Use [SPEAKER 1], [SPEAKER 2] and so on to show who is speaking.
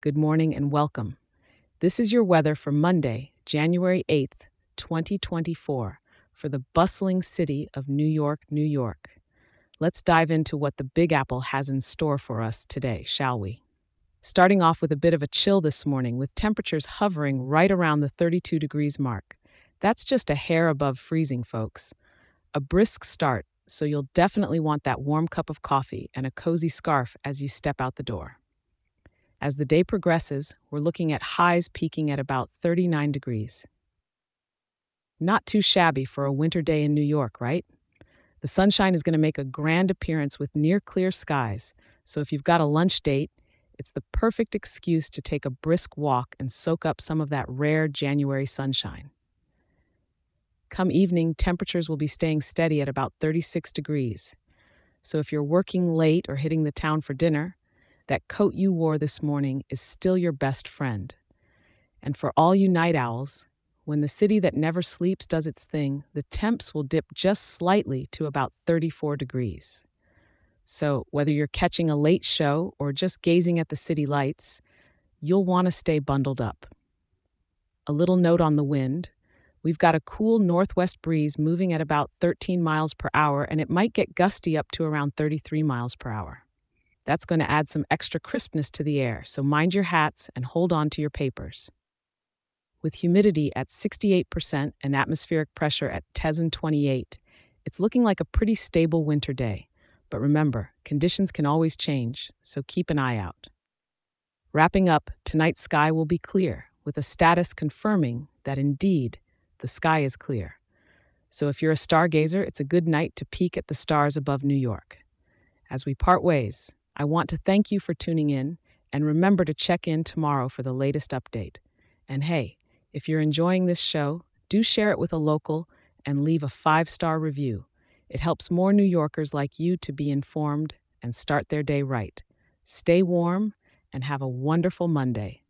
[SPEAKER 1] Good morning and welcome. This is your weather for Monday, January 8th, 2024, for the bustling city of New York, New York. Let's dive into what the Big Apple has in store for us today, shall we? Starting off with a bit of a chill this morning, with temperatures hovering right around the 32 degrees mark. That's just a hair above freezing, folks. A brisk start, so you'll definitely want that warm cup of coffee and a cozy scarf as you step out the door. As the day progresses, we're looking at highs peaking at about 39 degrees. Not too shabby for a winter day in New York, right? The sunshine is going to make a grand appearance with near clear skies, so if you've got a lunch date, it's the perfect excuse to take a brisk walk and soak up some of that rare January sunshine. Come evening, temperatures will be staying steady at about 36 degrees. So if you're working late or hitting the town for dinner, that coat you wore this morning is still your best friend. And for all you night owls, when the city that never sleeps does its thing, the temps will dip just slightly to about 34 degrees. So, whether you're catching a late show or just gazing at the city lights, you'll want to stay bundled up. A little note on the wind we've got a cool northwest breeze moving at about 13 miles per hour, and it might get gusty up to around 33 miles per hour. That's going to add some extra crispness to the air, so mind your hats and hold on to your papers. With humidity at 68% and atmospheric pressure at TESN 28, it's looking like a pretty stable winter day. But remember, conditions can always change, so keep an eye out. Wrapping up, tonight's sky will be clear, with a status confirming that indeed the sky is clear. So if you're a stargazer, it's a good night to peek at the stars above New York. As we part ways, I want to thank you for tuning in and remember to check in tomorrow for the latest update. And hey, if you're enjoying this show, do share it with a local and leave a five star review. It helps more New Yorkers like you to be informed and start their day right. Stay warm and have a wonderful Monday.